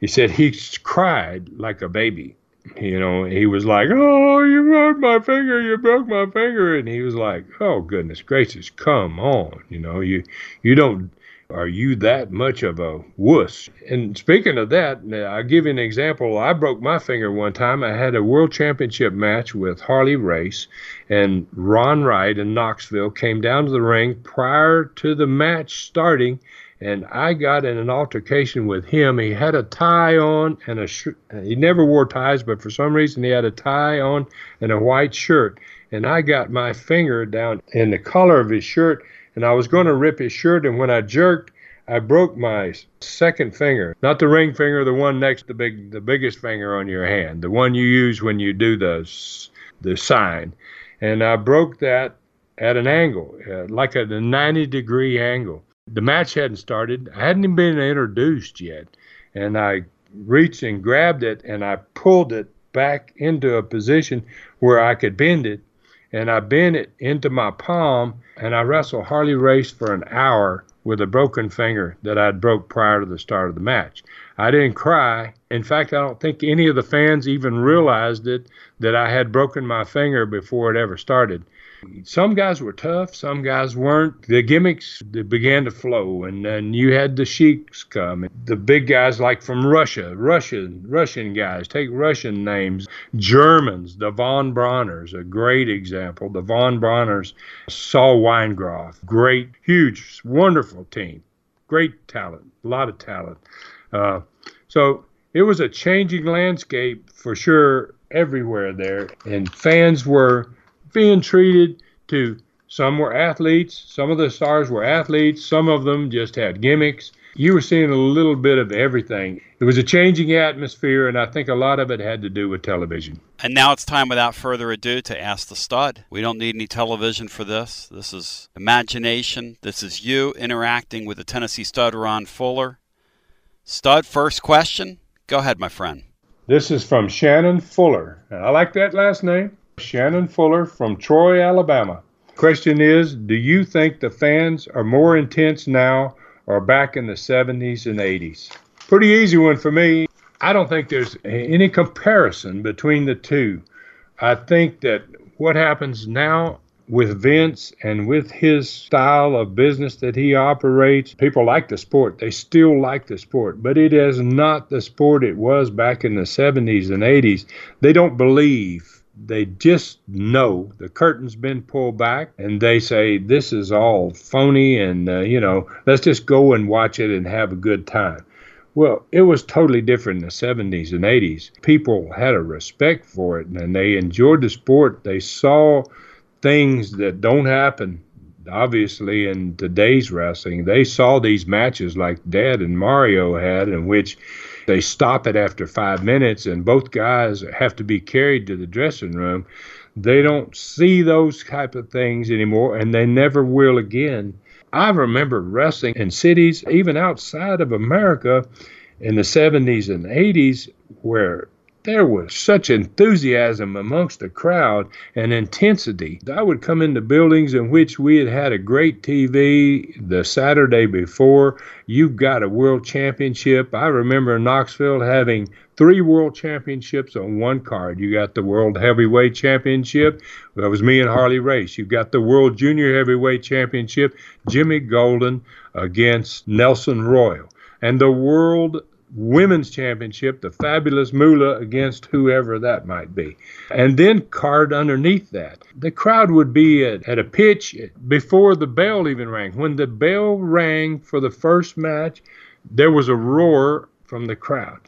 "He said he cried like a baby." You know, he was like, "Oh, you broke my finger! You broke my finger!" And he was like, "Oh goodness gracious, come on! You know, you you don't." Are you that much of a wuss? And speaking of that, I'll give you an example. I broke my finger one time. I had a world championship match with Harley Race, and Ron Wright in Knoxville came down to the ring prior to the match starting, and I got in an altercation with him. He had a tie on and a sh- he never wore ties, but for some reason he had a tie on and a white shirt. And I got my finger down in the collar of his shirt and I was going to rip his shirt, and when I jerked, I broke my second finger, not the ring finger, the one next to the big, the biggest finger on your hand, the one you use when you do the the sign, and I broke that at an angle, uh, like at a 90 degree angle. The match hadn't started. I hadn't even been introduced yet, and I reached and grabbed it, and I pulled it back into a position where I could bend it, and I bent it into my palm and I wrestled Harley Race for an hour with a broken finger that I'd broke prior to the start of the match. I didn't cry. In fact, I don't think any of the fans even realized it that I had broken my finger before it ever started. Some guys were tough, some guys weren't. The gimmicks began to flow, and then you had the sheiks come. The big guys like from Russia, Russian Russian guys, take Russian names. Germans, the von Brauners, a great example. The von Brauners, Saul Weingeroff, great, huge, wonderful team, great talent, a lot of talent. Uh, so it was a changing landscape for sure everywhere there, and fans were being treated to some were athletes, some of the stars were athletes, some of them just had gimmicks. You were seeing a little bit of everything. It was a changing atmosphere, and I think a lot of it had to do with television. And now it's time, without further ado, to ask the stud. We don't need any television for this. This is imagination. This is you interacting with the Tennessee stud, Ron Fuller. Stud, first question. Go ahead, my friend. This is from Shannon Fuller. I like that last name. Shannon Fuller from Troy, Alabama. Question is Do you think the fans are more intense now or back in the 70s and 80s? Pretty easy one for me. I don't think there's any comparison between the two. I think that what happens now with Vince and with his style of business that he operates, people like the sport. They still like the sport, but it is not the sport it was back in the 70s and 80s. They don't believe they just know. The curtain's been pulled back and they say this is all phony and uh, you know let's just go and watch it and have a good time. Well it was totally different in the 70s and 80s people had a respect for it and they enjoyed the sport. They saw things that don't happen obviously in today's wrestling. They saw these matches like dad and mario had in which they stop it after five minutes, and both guys have to be carried to the dressing room. They don't see those type of things anymore, and they never will again. I remember wrestling in cities, even outside of America, in the 70s and 80s, where there was such enthusiasm amongst the crowd and intensity. I would come into buildings in which we had had a great TV the Saturday before. You've got a world championship. I remember Knoxville having three world championships on one card. You got the World Heavyweight Championship. That was me and Harley Race. You got the World Junior Heavyweight Championship, Jimmy Golden against Nelson Royal. And the World women's championship, the fabulous Moolah against whoever that might be. And then card underneath that. The crowd would be at, at, a pitch before the bell even rang. When the bell rang for the first match, there was a roar from the crowd.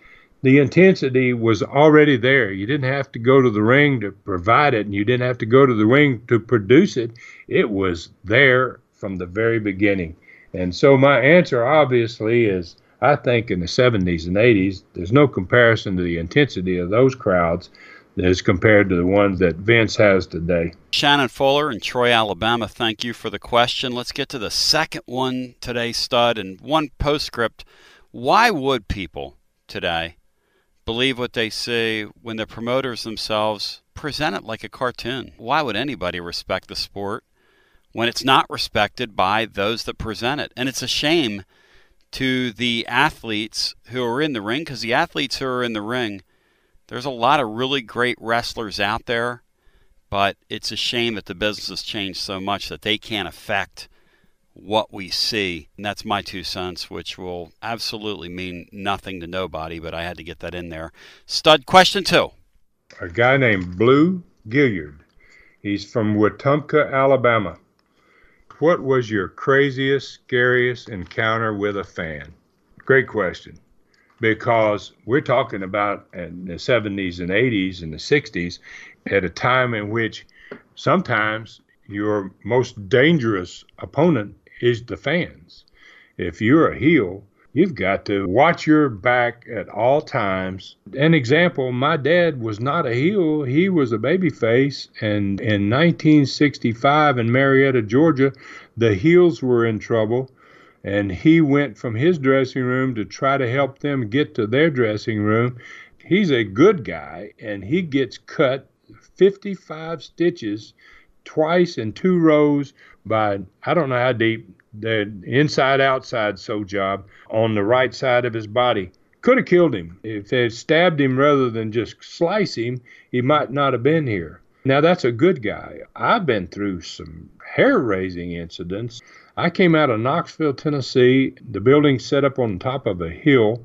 The intensity was already there. You didn't have to go to the ring to provide it, and you didn't have to go to the ring to produce it. It was there from the very beginning. And so, my answer obviously is I think in the 70s and 80s, there's no comparison to the intensity of those crowds as compared to the ones that Vince has today. Shannon Fuller in Troy, Alabama, thank you for the question. Let's get to the second one today, Stud, and one postscript. Why would people today believe what they see when the promoters themselves present it like a cartoon? Why would anybody respect the sport when it's not respected by those that present it? And it's a shame to the athletes who are in the ring because the athletes who are in the ring, there's a lot of really great wrestlers out there, but it's a shame that the business has changed so much that they can't affect what we see. And that's my two cents, which will absolutely mean nothing to nobody, but I had to get that in there. Stud question two. A guy named Blue Gilliard. He's from Wetumpka, Alabama. What was your craziest, scariest encounter with a fan? Great question. Because we're talking about in the 70s and 80s and the 60s at a time in which sometimes your most dangerous opponent is the fans. If you're a heel, You've got to watch your back at all times. An example, my dad was not a heel, he was a baby face. And in 1965 in Marietta, Georgia, the heels were in trouble. And he went from his dressing room to try to help them get to their dressing room. He's a good guy, and he gets cut 55 stitches twice in two rows by I don't know how deep, the inside outside sew job on the right side of his body. Could have killed him. If they had stabbed him rather than just slice him, he might not have been here. Now, that's a good guy. I've been through some hair raising incidents. I came out of Knoxville, Tennessee. The building set up on top of a hill.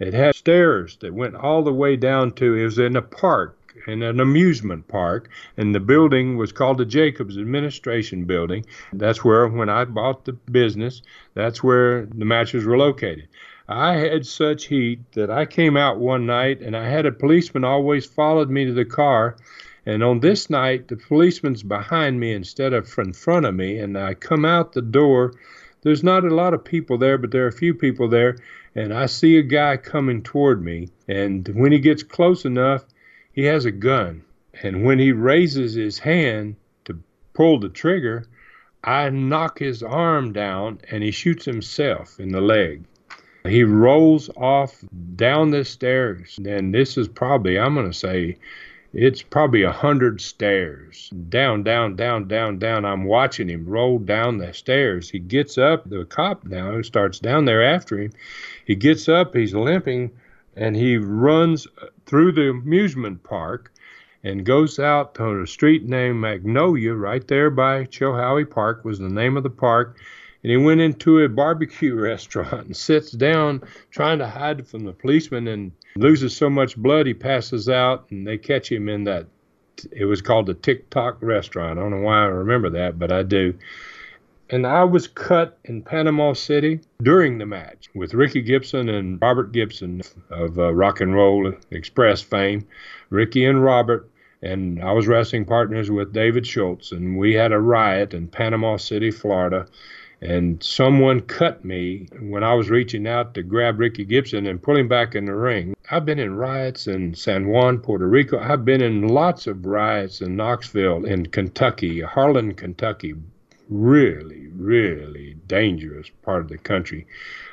It had stairs that went all the way down to, it was in a park in an amusement park, and the building was called the Jacobs Administration Building. That's where, when I bought the business, that's where the matches were located. I had such heat that I came out one night and I had a policeman always followed me to the car. And on this night, the policeman's behind me instead of in front of me. And I come out the door. There's not a lot of people there, but there are a few people there. And I see a guy coming toward me. And when he gets close enough, he has a gun. And when he raises his hand to pull the trigger, I knock his arm down and he shoots himself in the leg. He rolls off down the stairs. And this is probably, I'm going to say, it's probably a hundred stairs. Down, down, down, down, down. I'm watching him roll down the stairs. He gets up. The cop now starts down there after him. He gets up. He's limping and he runs through the amusement park and goes out to a street named Magnolia, right there by Chilhowee Park was the name of the park. And he went into a barbecue restaurant and sits down trying to hide from the policeman and loses so much blood he passes out and they catch him in that it was called the Tick Tock restaurant. I don't know why I remember that, but I do and I was cut in Panama City during the match with Ricky Gibson and Robert Gibson of uh, Rock and Roll Express fame. Ricky and Robert, and I was wrestling partners with David Schultz, and we had a riot in Panama City, Florida. and someone cut me when I was reaching out to grab Ricky Gibson and pull him back in the ring. I've been in riots in San Juan, Puerto Rico. I've been in lots of riots in Knoxville, in Kentucky, Harlan, Kentucky. Really, really dangerous part of the country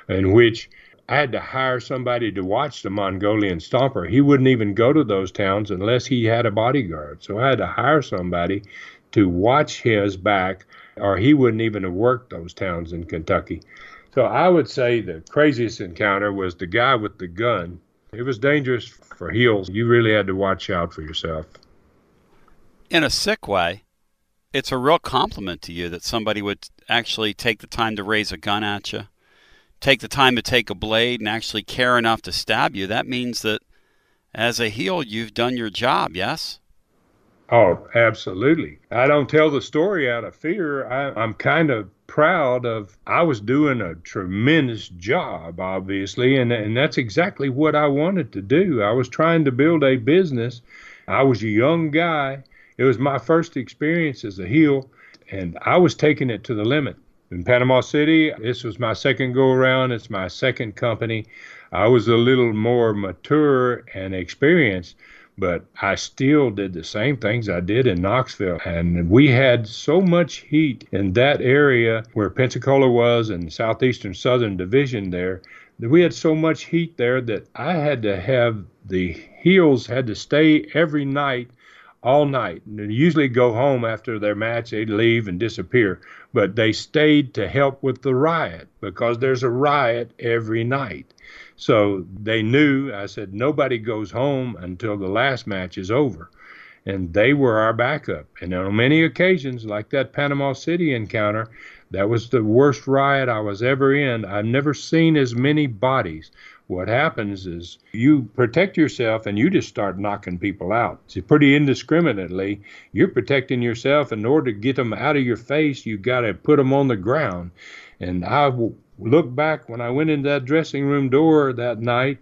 in which I had to hire somebody to watch the Mongolian Stomper. He wouldn't even go to those towns unless he had a bodyguard. So I had to hire somebody to watch his back, or he wouldn't even have worked those towns in Kentucky. So I would say the craziest encounter was the guy with the gun. It was dangerous for heels. You really had to watch out for yourself. In a sick way, it's a real compliment to you that somebody would actually take the time to raise a gun at you take the time to take a blade and actually care enough to stab you, that means that as a heel, you've done your job, yes? Oh, absolutely. I don't tell the story out of fear. I, am kind of proud of I was doing a tremendous job, obviously, and, and that's exactly what I wanted to do. I was trying to build a business. I was a young guy. It was my first experience as a heel, and I was taking it to the limit in Panama City. This was my second go around. It's my second company. I was a little more mature and experienced, but I still did the same things I did in Knoxville. And we had so much heat in that area where Pensacola was and Southeastern Southern Division there that we had so much heat there that I had to have the heels had to stay every night all night. And they usually go home after their match, they'd leave and disappear. But they stayed to help with the riot because there's a riot every night. So they knew, I said, nobody goes home until the last match is over. And they were our backup. And on many occasions, like that Panama City encounter, that was the worst riot I was ever in. I've never seen as many bodies what happens is you protect yourself and you just start knocking people out. Pretty indiscriminately, you're protecting yourself. In order to get them out of your face, you got to put them on the ground. And I look back when I went into that dressing room door that night.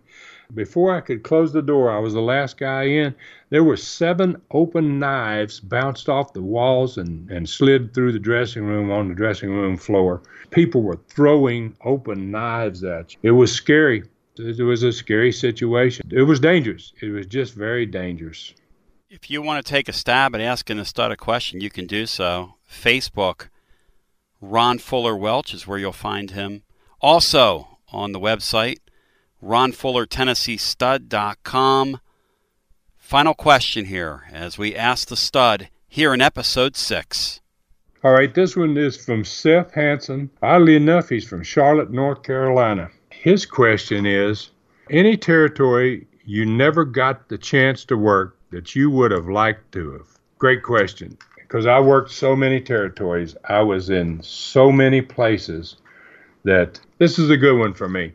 Before I could close the door, I was the last guy in. There were seven open knives bounced off the walls and, and slid through the dressing room on the dressing room floor. People were throwing open knives at you. It was scary. It was a scary situation. It was dangerous. It was just very dangerous. If you want to take a stab at asking the stud a question, you can do so. Facebook, Ron Fuller Welch is where you'll find him. Also on the website, RonFullerTennesseeStud.com. Final question here as we ask the stud here in episode six. All right, this one is from Seth Hanson. Oddly enough, he's from Charlotte, North Carolina. His question is any territory you never got the chance to work that you would have liked to have? Great question. Because I worked so many territories, I was in so many places that this is a good one for me.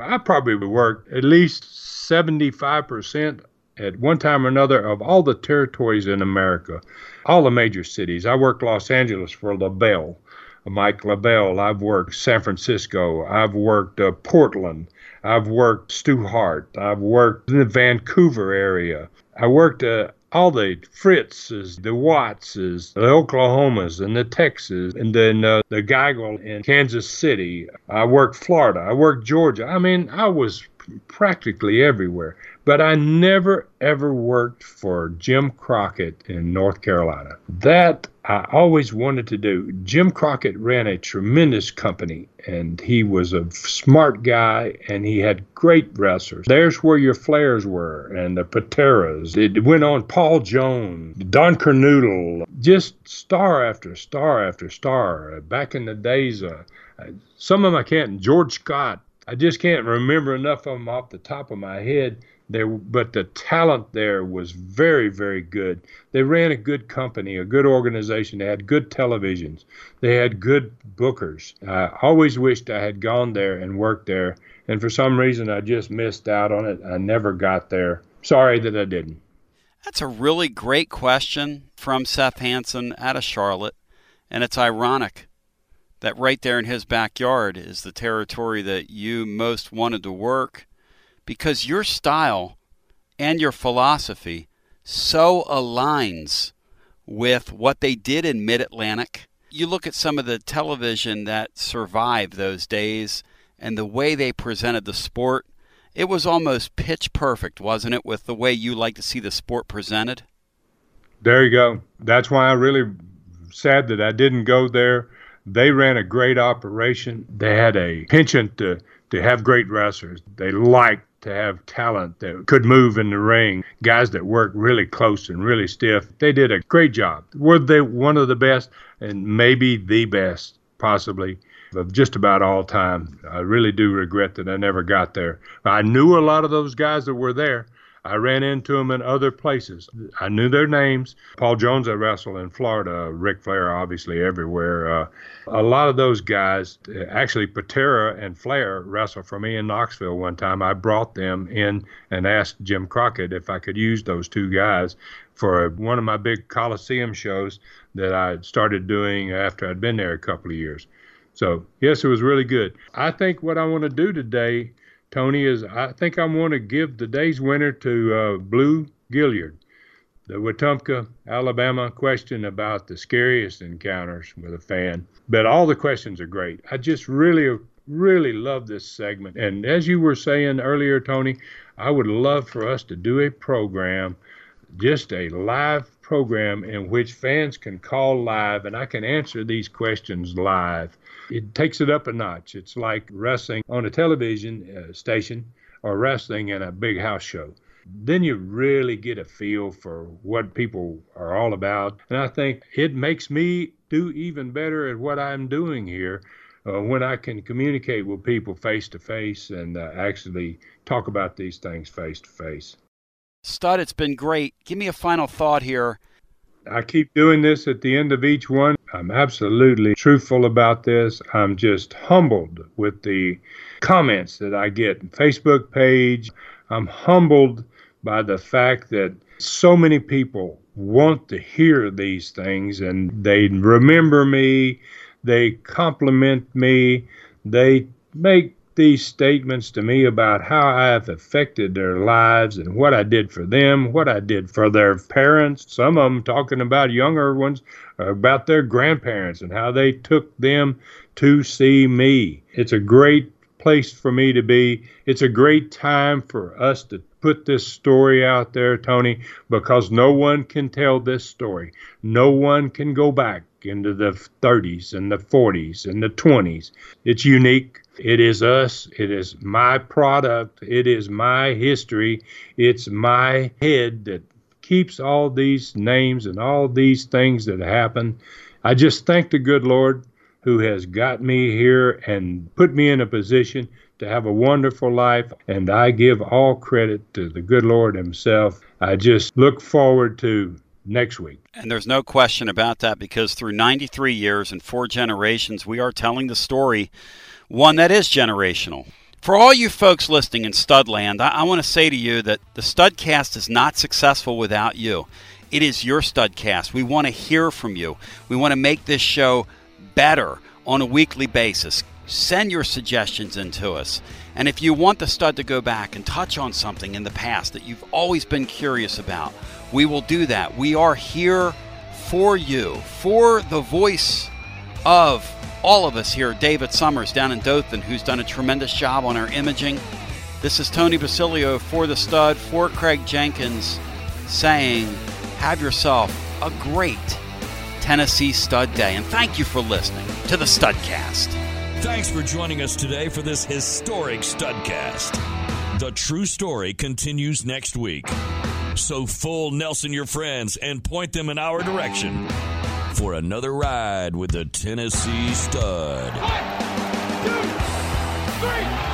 I probably worked at least 75% at one time or another of all the territories in America, all the major cities. I worked Los Angeles for LeBell. Mike LeBell. I've worked San Francisco. I've worked uh, Portland. I've worked Stu Hart. I've worked in the Vancouver area. I worked uh, all the Fritzes, the Wattses, the Oklahomas, and the Texas, and then uh, the Geigel in Kansas City. I worked Florida. I worked Georgia. I mean, I was practically everywhere. But I never ever worked for Jim Crockett in North Carolina. That I always wanted to do. Jim Crockett ran a tremendous company and he was a smart guy and he had great wrestlers. There's where your Flairs were and the Pateras. It went on Paul Jones, Don Kernoodle, just star after star after star. Back in the days, uh, some of them I can't, George Scott, I just can't remember enough of them off the top of my head there, but the talent there was very, very good. They ran a good company, a good organization. They had good televisions. They had good bookers. I always wished I had gone there and worked there, and for some reason I just missed out on it. I never got there. Sorry that I didn't. That's a really great question from Seth Hanson out of Charlotte, and it's ironic that right there in his backyard is the territory that you most wanted to work because your style and your philosophy so aligns with what they did in Mid Atlantic You look at some of the television that survived those days and the way they presented the sport, it was almost pitch perfect, wasn't it, with the way you like to see the sport presented? There you go. That's why I really sad that I didn't go there. They ran a great operation. They had a penchant to, to have great wrestlers. They liked to have talent that could move in the ring, guys that worked really close and really stiff. They did a great job. Were they one of the best and maybe the best, possibly, of just about all time? I really do regret that I never got there. I knew a lot of those guys that were there. I ran into them in other places. I knew their names. Paul Jones, I wrestled in Florida. Ric Flair, obviously, everywhere. Uh, a lot of those guys, actually, Patera and Flair wrestled for me in Knoxville one time. I brought them in and asked Jim Crockett if I could use those two guys for one of my big Coliseum shows that I started doing after I'd been there a couple of years. So, yes, it was really good. I think what I want to do today Tony, is I think I want to give the day's winner to uh, Blue Gilliard, the Wetumpka, Alabama question about the scariest encounters with a fan. But all the questions are great. I just really, really love this segment. And as you were saying earlier, Tony, I would love for us to do a program, just a live program in which fans can call live and I can answer these questions live it takes it up a notch. It's like wrestling on a television uh, station or wrestling in a big house show. Then you really get a feel for what people are all about. And I think it makes me do even better at what I'm doing here uh, when I can communicate with people face to face and uh, actually talk about these things face to face. Stud, it's been great. Give me a final thought here. I keep doing this at the end of each one. I'm absolutely truthful about this. I'm just humbled with the comments that I get. Facebook page. I'm humbled by the fact that so many people want to hear these things and they remember me, they compliment me, they make these statements to me about how I have affected their lives and what I did for them, what I did for their parents. Some of them talking about younger ones, about their grandparents and how they took them to see me. It's a great place for me to be. It's a great time for us to put this story out there, Tony, because no one can tell this story. No one can go back into the 30s and the 40s and the 20s. It's unique. It is us. It is my product. It is my history. It's my head that keeps all these names and all these things that happen. I just thank the good Lord who has got me here and put me in a position to have a wonderful life. And I give all credit to the good Lord Himself. I just look forward to next week. And there's no question about that because through 93 years and four generations, we are telling the story, one that is generational. For all you folks listening in Studland, I, I want to say to you that the Studcast is not successful without you. It is your Studcast. We want to hear from you. We want to make this show better on a weekly basis. Send your suggestions in to us. And if you want the stud to go back and touch on something in the past that you've always been curious about, we will do that. We are here for you, for the voice of all of us here, David Summers down in Dothan, who's done a tremendous job on our imaging. This is Tony Basilio for the stud, for Craig Jenkins, saying, Have yourself a great Tennessee Stud Day. And thank you for listening to the Studcast. Thanks for joining us today for this historic Studcast. The true story continues next week. So full Nelson your friends and point them in our direction for another ride with the Tennessee Stud. One, two, three.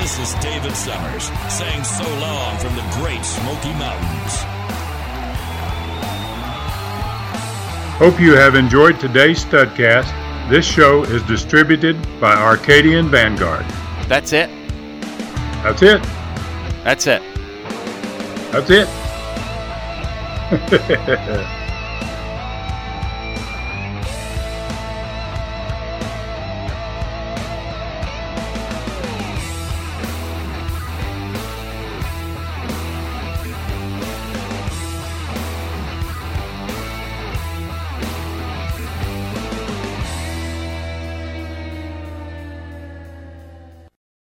This is David Summers saying so long from the great Smoky Mountains. Hope you have enjoyed today's Studcast. This show is distributed by Arcadian Vanguard. That's it. That's it. That's it. That's it.